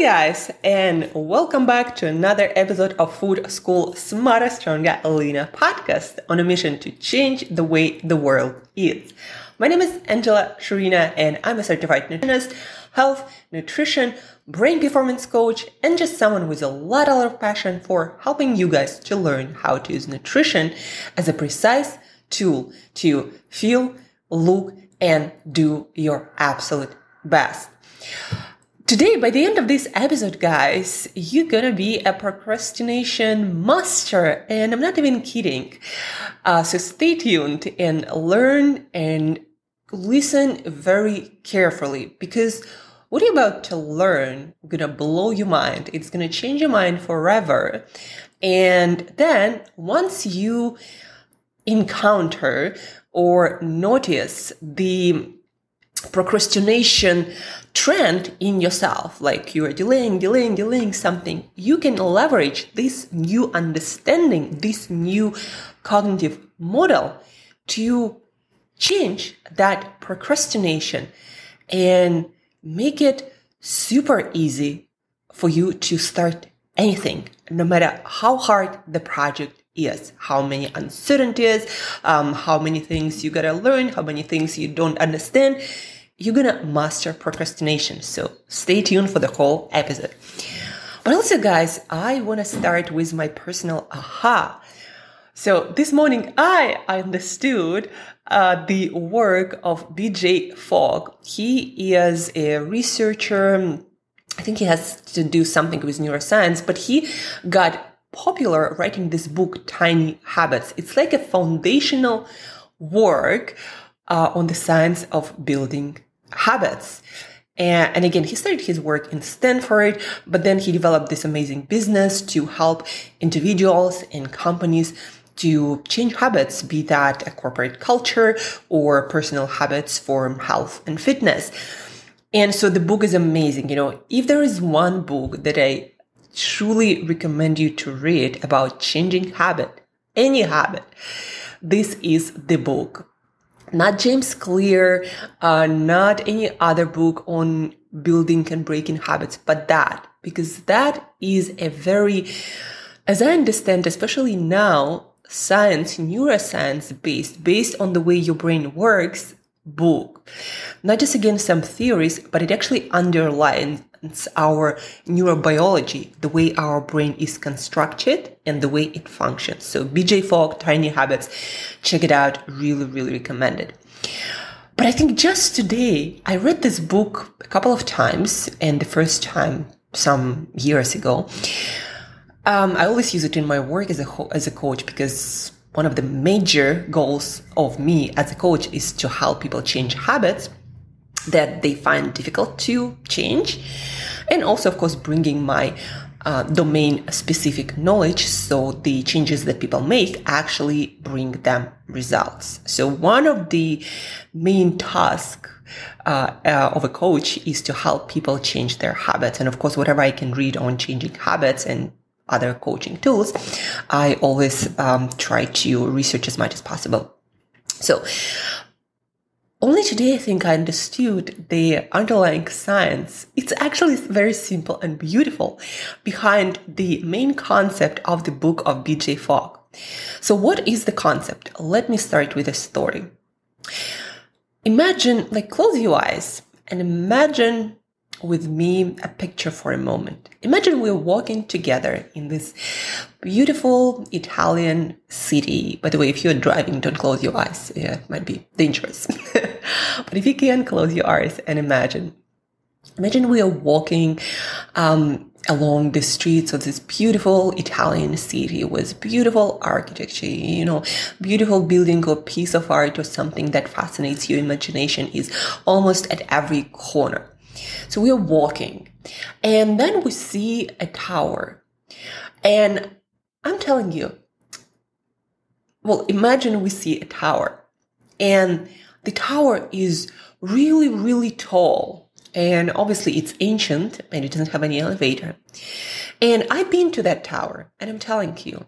Guys, and welcome back to another episode of Food School Smarter, Stronger, Leaner podcast on a mission to change the way the world eats. My name is Angela Shurina, and I'm a certified nutritionist, health, nutrition, brain performance coach, and just someone with a lot, a lot of passion for helping you guys to learn how to use nutrition as a precise tool to feel, look, and do your absolute best. Today, by the end of this episode, guys, you're gonna be a procrastination master, and I'm not even kidding. Uh, so stay tuned and learn and listen very carefully because what you're about to learn is gonna blow your mind. It's gonna change your mind forever. And then once you encounter or notice the procrastination trend in yourself, like you are delaying, delaying, delaying something, you can leverage this new understanding, this new cognitive model to change that procrastination and make it super easy for you to start anything, no matter how hard the project is, how many uncertainties, um, how many things you gotta learn, how many things you don't understand. You're gonna master procrastination. So stay tuned for the whole episode. But also, guys, I wanna start with my personal aha. So this morning, I understood uh, the work of BJ Fogg. He is a researcher. I think he has to do something with neuroscience, but he got popular writing this book, Tiny Habits. It's like a foundational work uh, on the science of building habits. And, and, again, he started his work in Stanford, but then he developed this amazing business to help individuals and companies to change habits, be that a corporate culture or personal habits for health and fitness. And so the book is amazing. You know, if there is one book that I truly recommend you to read about changing habit, any habit, this is the book. Not James Clear, uh, not any other book on building and breaking habits, but that, because that is a very, as I understand, especially now, science, neuroscience based, based on the way your brain works book. Not just again some theories, but it actually underlines our neurobiology, the way our brain is constructed and the way it functions. So BJ Fogg, Tiny Habits, check it out. Really, really recommended. But I think just today, I read this book a couple of times and the first time some years ago. Um, I always use it in my work as a, as a coach because one of the major goals of me as a coach is to help people change habits that they find difficult to change. And also, of course, bringing my uh, domain specific knowledge so the changes that people make actually bring them results. So one of the main tasks uh, uh, of a coach is to help people change their habits. And of course, whatever I can read on changing habits and other coaching tools, I always um, try to research as much as possible. So only today, I think I understood the underlying science. It's actually very simple and beautiful behind the main concept of the book of BJ Fogg. So, what is the concept? Let me start with a story. Imagine, like, close your eyes and imagine with me a picture for a moment. Imagine we're walking together in this beautiful Italian city. By the way, if you're driving, don't close your eyes. Yeah, it might be dangerous. but if you can close your eyes and imagine, imagine we are walking um, along the streets of this beautiful Italian city with beautiful architecture, you know, beautiful building or piece of art or something that fascinates your imagination is almost at every corner. So we are walking and then we see a tower. And I'm telling you, well, imagine we see a tower and the tower is really, really tall. And obviously it's ancient and it doesn't have any elevator. And I've been to that tower and I'm telling you,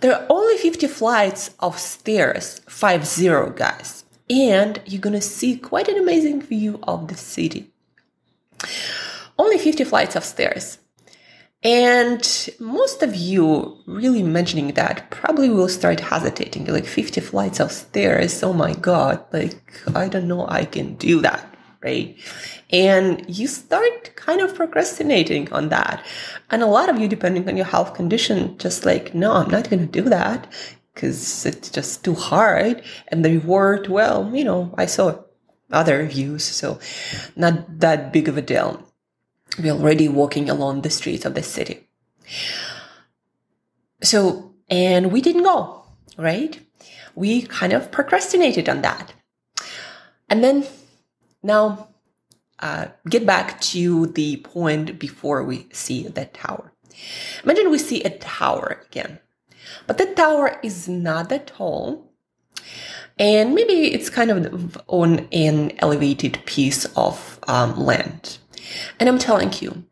there are only 50 flights of stairs, five zero guys. And you're gonna see quite an amazing view of the city. Only 50 flights of stairs. And most of you really mentioning that probably will start hesitating. Like 50 flights of stairs. Oh my God. Like, I don't know I can do that. Right. And you start kind of procrastinating on that. And a lot of you, depending on your health condition, just like, no, I'm not going to do that because it's just too hard. And the reward, well, you know, I saw other views, so not that big of a deal. We're already walking along the streets of the city. So, and we didn't go, right? We kind of procrastinated on that. And then now, uh, get back to the point before we see that tower. Imagine we see a tower again, but the tower is not that tall and maybe it's kind of on an elevated piece of um, land. And I'm telling you,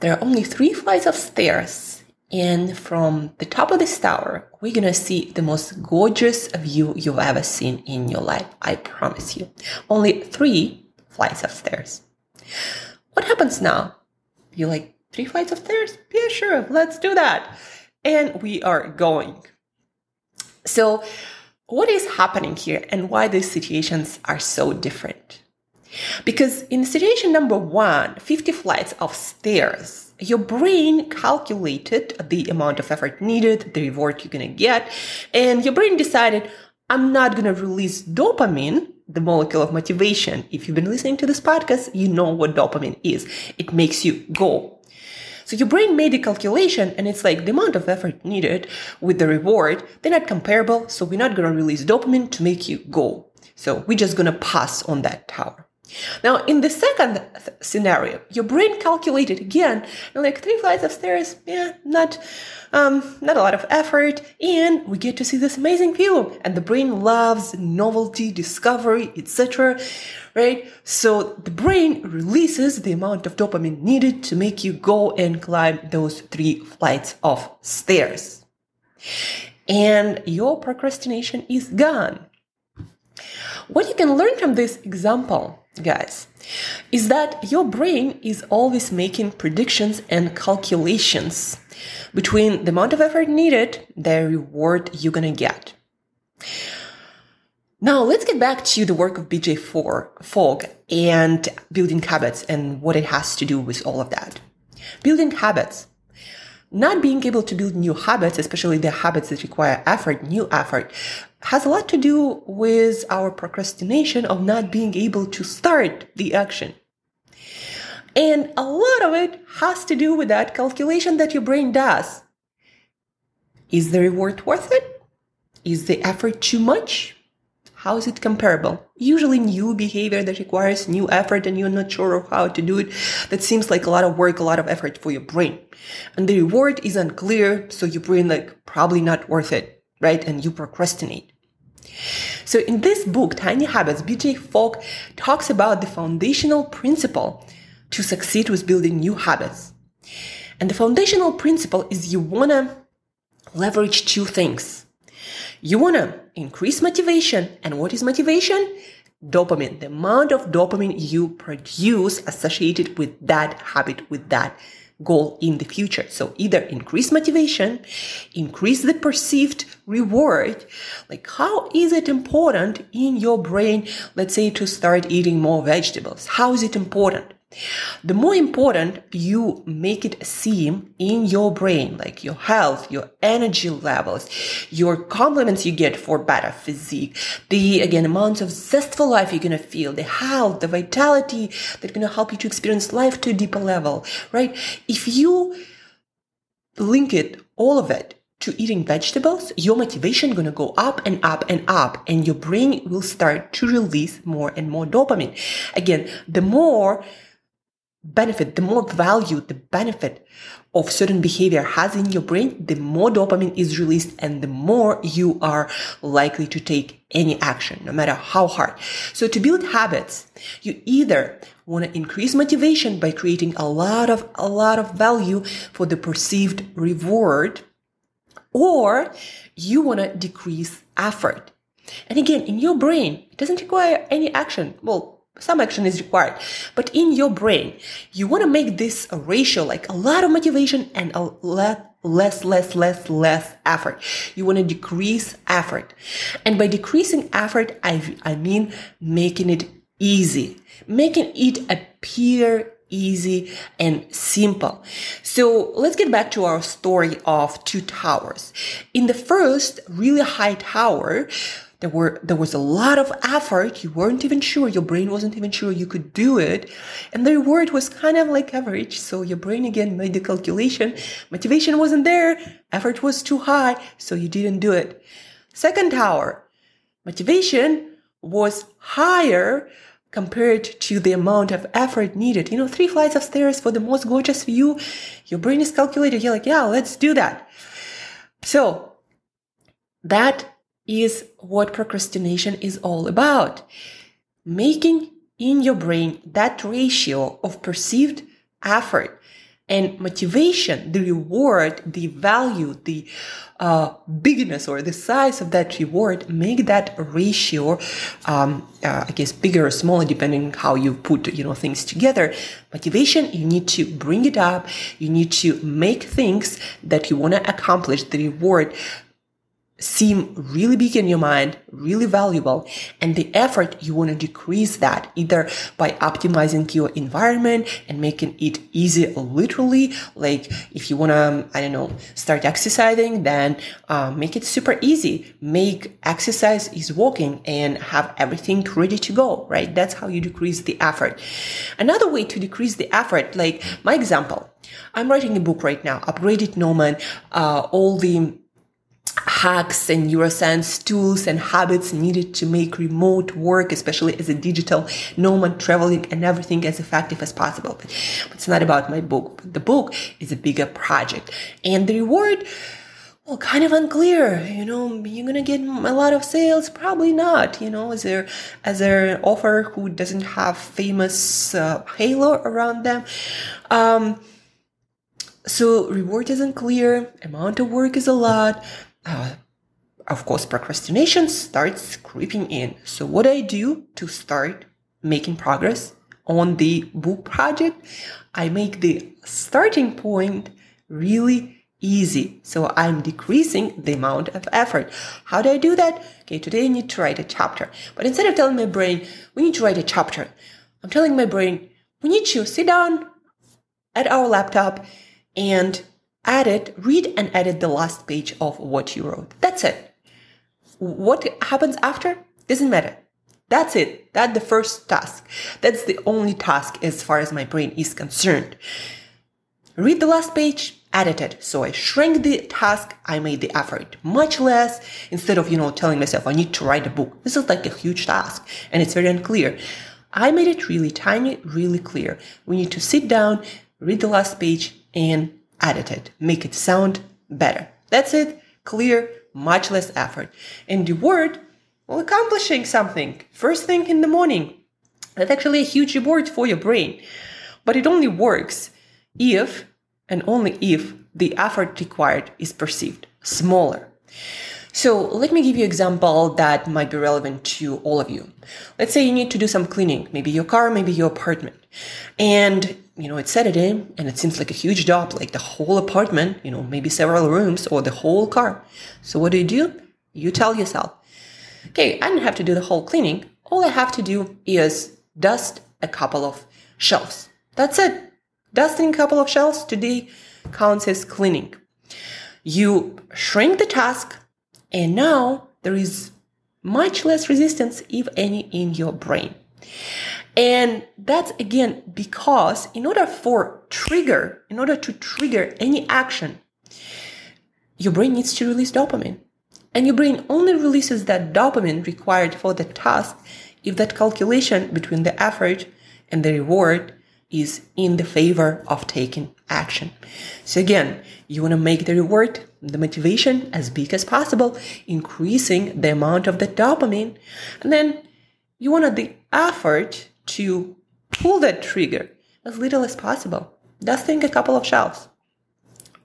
there are only three flights of stairs. And from the top of this tower, we're gonna see the most gorgeous view you've ever seen in your life. I promise you. Only three flights of stairs. What happens now? You like three flights of stairs? Yeah, sure, let's do that. And we are going. So what is happening here and why these situations are so different? Because in situation number one, 50 flights of stairs, your brain calculated the amount of effort needed, the reward you're gonna get, and your brain decided, I'm not gonna release dopamine, the molecule of motivation. If you've been listening to this podcast, you know what dopamine is. It makes you go so your brain made a calculation and it's like the amount of effort needed with the reward, they're not comparable. So we're not going to release dopamine to make you go. So we're just going to pass on that tower. Now, in the second th- scenario, your brain calculated again, like three flights of stairs, yeah, not, um, not a lot of effort, and we get to see this amazing view. And the brain loves novelty, discovery, etc right? So the brain releases the amount of dopamine needed to make you go and climb those three flights of stairs. And your procrastination is gone. What you can learn from this example, guys, is that your brain is always making predictions and calculations between the amount of effort needed, the reward you're gonna get. Now let's get back to the work of BJ Fogg and building habits and what it has to do with all of that. Building habits. Not being able to build new habits, especially the habits that require effort, new effort, has a lot to do with our procrastination of not being able to start the action. And a lot of it has to do with that calculation that your brain does. Is the reward worth it? Is the effort too much? How is it comparable? Usually new behavior that requires new effort and you're not sure of how to do it. That seems like a lot of work, a lot of effort for your brain. And the reward is unclear. So your brain like probably not worth it, right? And you procrastinate. So in this book, Tiny Habits, BJ Fogg talks about the foundational principle to succeed with building new habits. And the foundational principle is you want to leverage two things. You want to increase motivation. And what is motivation? Dopamine, the amount of dopamine you produce associated with that habit, with that goal in the future. So either increase motivation, increase the perceived reward. Like how is it important in your brain, let's say to start eating more vegetables? How is it important? The more important you make it seem in your brain, like your health, your energy levels, your compliments you get for better physique, the again amounts of zestful life you're gonna feel, the health, the vitality that's gonna help you to experience life to a deeper level, right? If you link it, all of it, to eating vegetables, your motivation gonna go up and up and up, and your brain will start to release more and more dopamine. Again, the more benefit, the more value the benefit of certain behavior has in your brain, the more dopamine is released and the more you are likely to take any action, no matter how hard. So to build habits, you either want to increase motivation by creating a lot of, a lot of value for the perceived reward, or you want to decrease effort. And again, in your brain, it doesn't require any action. Well, some action is required. But in your brain, you want to make this a ratio, like a lot of motivation and a lot less, less, less, less effort. You want to decrease effort. And by decreasing effort, I, I mean making it easy, making it appear easy and simple. So let's get back to our story of two towers. In the first really high tower, there were, there was a lot of effort. You weren't even sure. Your brain wasn't even sure you could do it. And the reward was kind of like average. So your brain again made the calculation. Motivation wasn't there. Effort was too high. So you didn't do it. Second tower, motivation was higher compared to the amount of effort needed. You know, three flights of stairs for the most gorgeous view. Your brain is calculated. You're like, yeah, let's do that. So that is what procrastination is all about. Making in your brain that ratio of perceived effort and motivation, the reward, the value, the uh, bigness or the size of that reward, make that ratio, um, uh, I guess, bigger or smaller depending how you put you know things together. Motivation, you need to bring it up. You need to make things that you want to accomplish. The reward seem really big in your mind, really valuable, and the effort you want to decrease that either by optimizing your environment and making it easy literally. Like if you want to, I don't know, start exercising, then uh, make it super easy. Make exercise is walking and have everything ready to go, right? That's how you decrease the effort. Another way to decrease the effort, like my example, I'm writing a book right now, Upgraded Nomad, uh, all the hacks and neuroscience tools and habits needed to make remote work, especially as a digital nomad, traveling and everything as effective as possible. But, it's not about my book. The book is a bigger project and the reward, well, kind of unclear. You know, you're gonna get a lot of sales, probably not. You know, as there as an author who doesn't have famous uh, halo around them. Um, so reward isn't clear, amount of work is a lot, uh, of course, procrastination starts creeping in. So what I do to start making progress on the book project, I make the starting point really easy. So I'm decreasing the amount of effort. How do I do that? Okay, today I need to write a chapter. But instead of telling my brain, we need to write a chapter, I'm telling my brain, we need to sit down at our laptop and edit, read and edit the last page of what you wrote. That's it. What happens after doesn't matter. That's it. That's the first task. That's the only task as far as my brain is concerned. Read the last page, edit it. So I shrank the task, I made the effort much less instead of, you know, telling myself I need to write a book. This is like a huge task and it's very unclear. I made it really tiny, really clear. We need to sit down, read the last page and edit it, make it sound better. That's it. Clear, much less effort. And the word, well, accomplishing something first thing in the morning. That's actually a huge reward for your brain. But it only works if and only if the effort required is perceived smaller. So let me give you an example that might be relevant to all of you. Let's say you need to do some cleaning, maybe your car, maybe your apartment. And you know, it's Saturday and it seems like a huge job, like the whole apartment, you know, maybe several rooms or the whole car. So what do you do? You tell yourself, okay, I don't have to do the whole cleaning. All I have to do is dust a couple of shelves. That's it. Dusting a couple of shelves today counts as cleaning. You shrink the task and now there is much less resistance, if any, in your brain. And that's again because in order for trigger, in order to trigger any action, your brain needs to release dopamine. And your brain only releases that dopamine required for the task if that calculation between the effort and the reward is in the favor of taking action. So again, you want to make the reward, the motivation as big as possible, increasing the amount of the dopamine. And then you want the effort to pull that trigger as little as possible. Dusting a couple of shelves.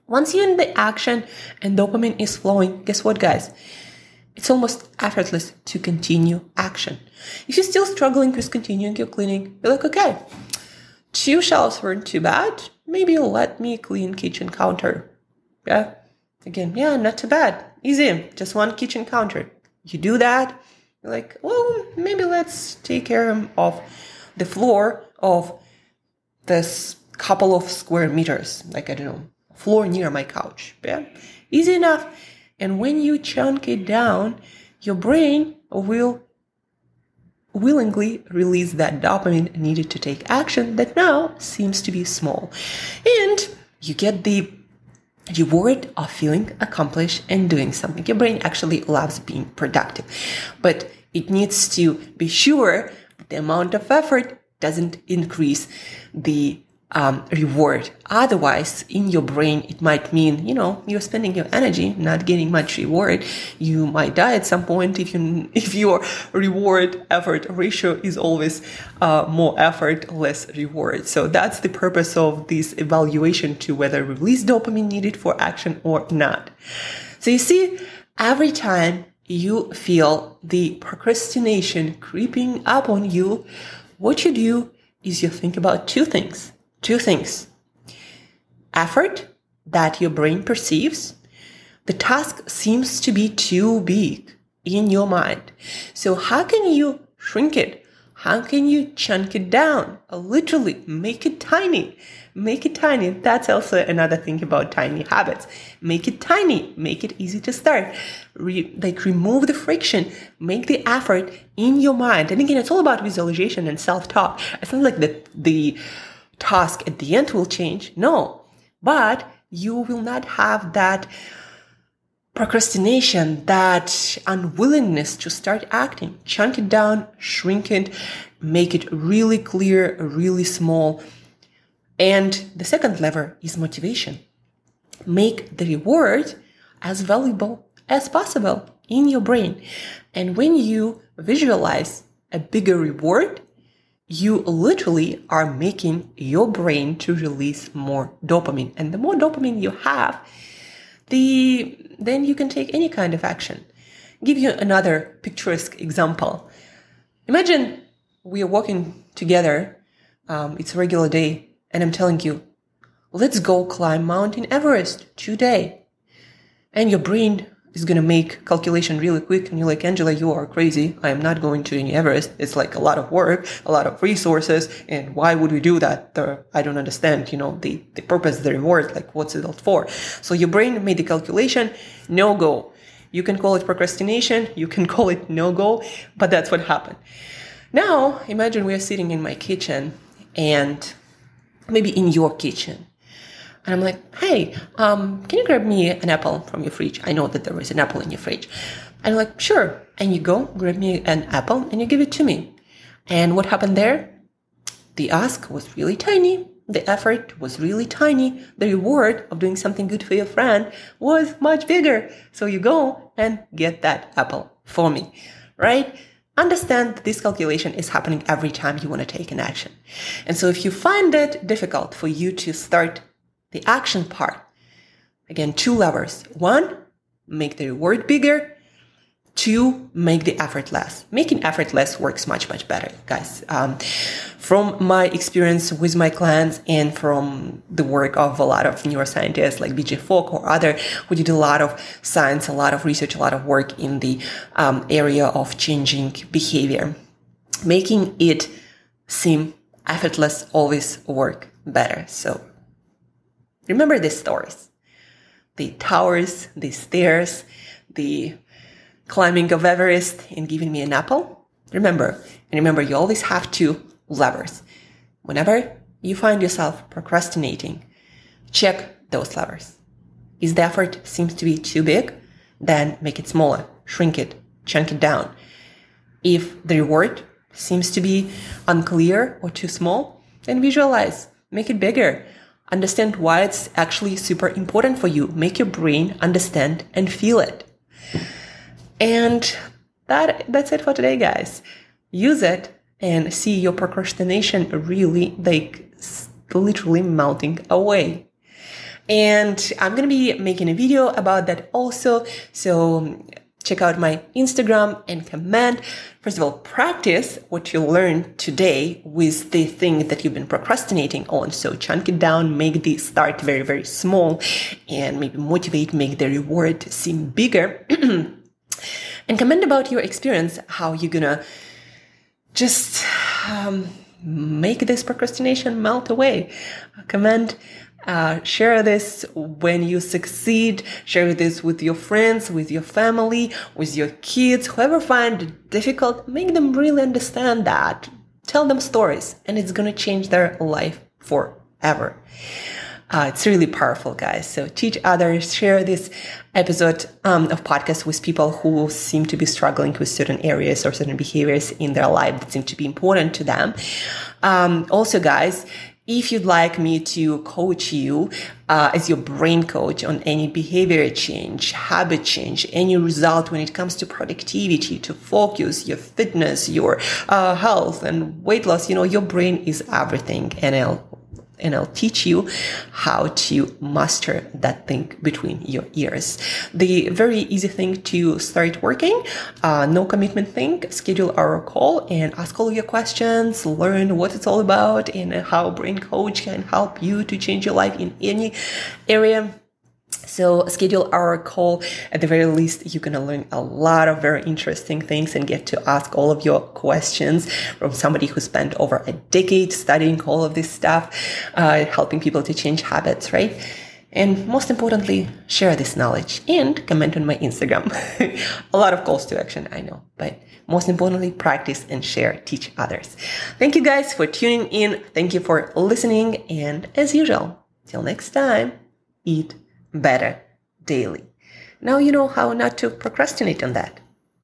Once you're in the action and dopamine is flowing, guess what, guys? it's almost effortless to continue action. If you're still struggling with continuing your cleaning, you're like, okay, two shelves weren't too bad. Maybe let me clean kitchen counter. Yeah. Again, yeah, not too bad. Easy. Just one kitchen counter. You do that. You're like, well, maybe let's take care of the floor of this couple of square meters. Like, I don't know, floor near my couch. Yeah. Easy enough. And when you chunk it down, your brain will willingly release that dopamine needed to take action that now seems to be small. And you get the reward of feeling accomplished and doing something. Your brain actually loves being productive, but it needs to be sure the amount of effort doesn't increase the um, reward. Otherwise, in your brain, it might mean, you know, you're spending your energy, not getting much reward. You might die at some point if you, if your reward effort ratio is always uh, more effort, less reward. So that's the purpose of this evaluation to whether release dopamine needed for action or not. So you see, every time you feel the procrastination creeping up on you, what you do is you think about two things two things effort that your brain perceives. The task seems to be too big in your mind. So, how can you shrink it? How can you chunk it down? Uh, literally, make it tiny. Make it tiny. That's also another thing about tiny habits. Make it tiny. Make it easy to start. Re- like remove the friction. Make the effort in your mind. And again, it's all about visualization and self-talk. It's not like the the task at the end will change. No, but you will not have that procrastination, that unwillingness to start acting. Chunk it down, shrink it, make it really clear, really small. And the second lever is motivation. Make the reward as valuable as possible in your brain. And when you visualize a bigger reward, you literally are making your brain to release more dopamine. And the more dopamine you have, the then you can take any kind of action. give you another picturesque example. Imagine we are walking together. Um, it's a regular day, and I'm telling you, let's go climb Mountain Everest today. And your brain is going to make calculation really quick and you're like angela you are crazy. I am not going to any everest. It's like a lot of work a lot of resources and why would we do that? The, i don't understand you know the, the purpose the reward like what's it all for? So your brain made the calculation no go. You can call it procrastination you can call it no go but that's what happened. Now imagine we are sitting in my kitchen and maybe in your kitchen and I'm like, hey, um, can you grab me an apple from your fridge? I know that there is an apple in your fridge. And I'm like, sure. And you go, grab me an apple, and you give it to me. And what happened there? The ask was really tiny. The effort was really tiny. The reward of doing something good for your friend was much bigger. So you go and get that apple for me, right? Understand that this calculation is happening every time you want to take an action. And so if you find it difficult for you to start the action part. Again, two levers. One, make the reward bigger. Two, make the effort less. Making effort less works much, much better, guys. Um, from my experience with my clients and from the work of a lot of neuroscientists like BJ Fogg or other who did a lot of science, a lot of research, a lot of work in the um, area of changing behavior, making it seem effortless always work better. So Remember these stories the towers, the stairs, the climbing of Everest, and giving me an apple. Remember, and remember, you always have two levers. Whenever you find yourself procrastinating, check those levers. If the effort seems to be too big, then make it smaller, shrink it, chunk it down. If the reward seems to be unclear or too small, then visualize, make it bigger, Understand why it's actually super important for you. Make your brain understand and feel it. And that that's it for today, guys. Use it and see your procrastination really like literally melting away. And I'm gonna be making a video about that also. So check out my Instagram and comment. First of all, practice what you learned today with the thing that you've been procrastinating on. So chunk it down, make the start very, very small and maybe motivate, make the reward seem bigger. and comment about your experience, how you're gonna just um, make this procrastination melt away. Comment uh, share this when you succeed. Share this with your friends, with your family, with your kids, whoever find it difficult. Make them really understand that. Tell them stories, and it's going to change their life forever. Uh, it's really powerful, guys. So teach others, share this episode um, of podcast with people who seem to be struggling with certain areas or certain behaviors in their life that seem to be important to them. Um, also, guys, if you'd like me to coach you uh, as your brain coach on any behavior change, habit change, any result when it comes to productivity, to focus, your fitness, your uh, health and weight loss, you know, your brain is everything. And I'll and I'll teach you how to master that thing between your ears. The very easy thing to start working, uh, no commitment thing, schedule our call and ask all your questions, learn what it's all about and how Brain Coach can help you to change your life in any area so schedule our call. At the very least, you're going to learn a lot of very interesting things and get to ask all of your questions from somebody who spent over a decade studying all of this stuff, uh, helping people to change habits, right? And most importantly, share this knowledge and comment on my Instagram. a lot of calls to action, I know, but most importantly, practice and share, teach others. Thank you guys for tuning in. Thank you for listening. And as usual, till next time, eat better daily. Now you know how not to procrastinate on that.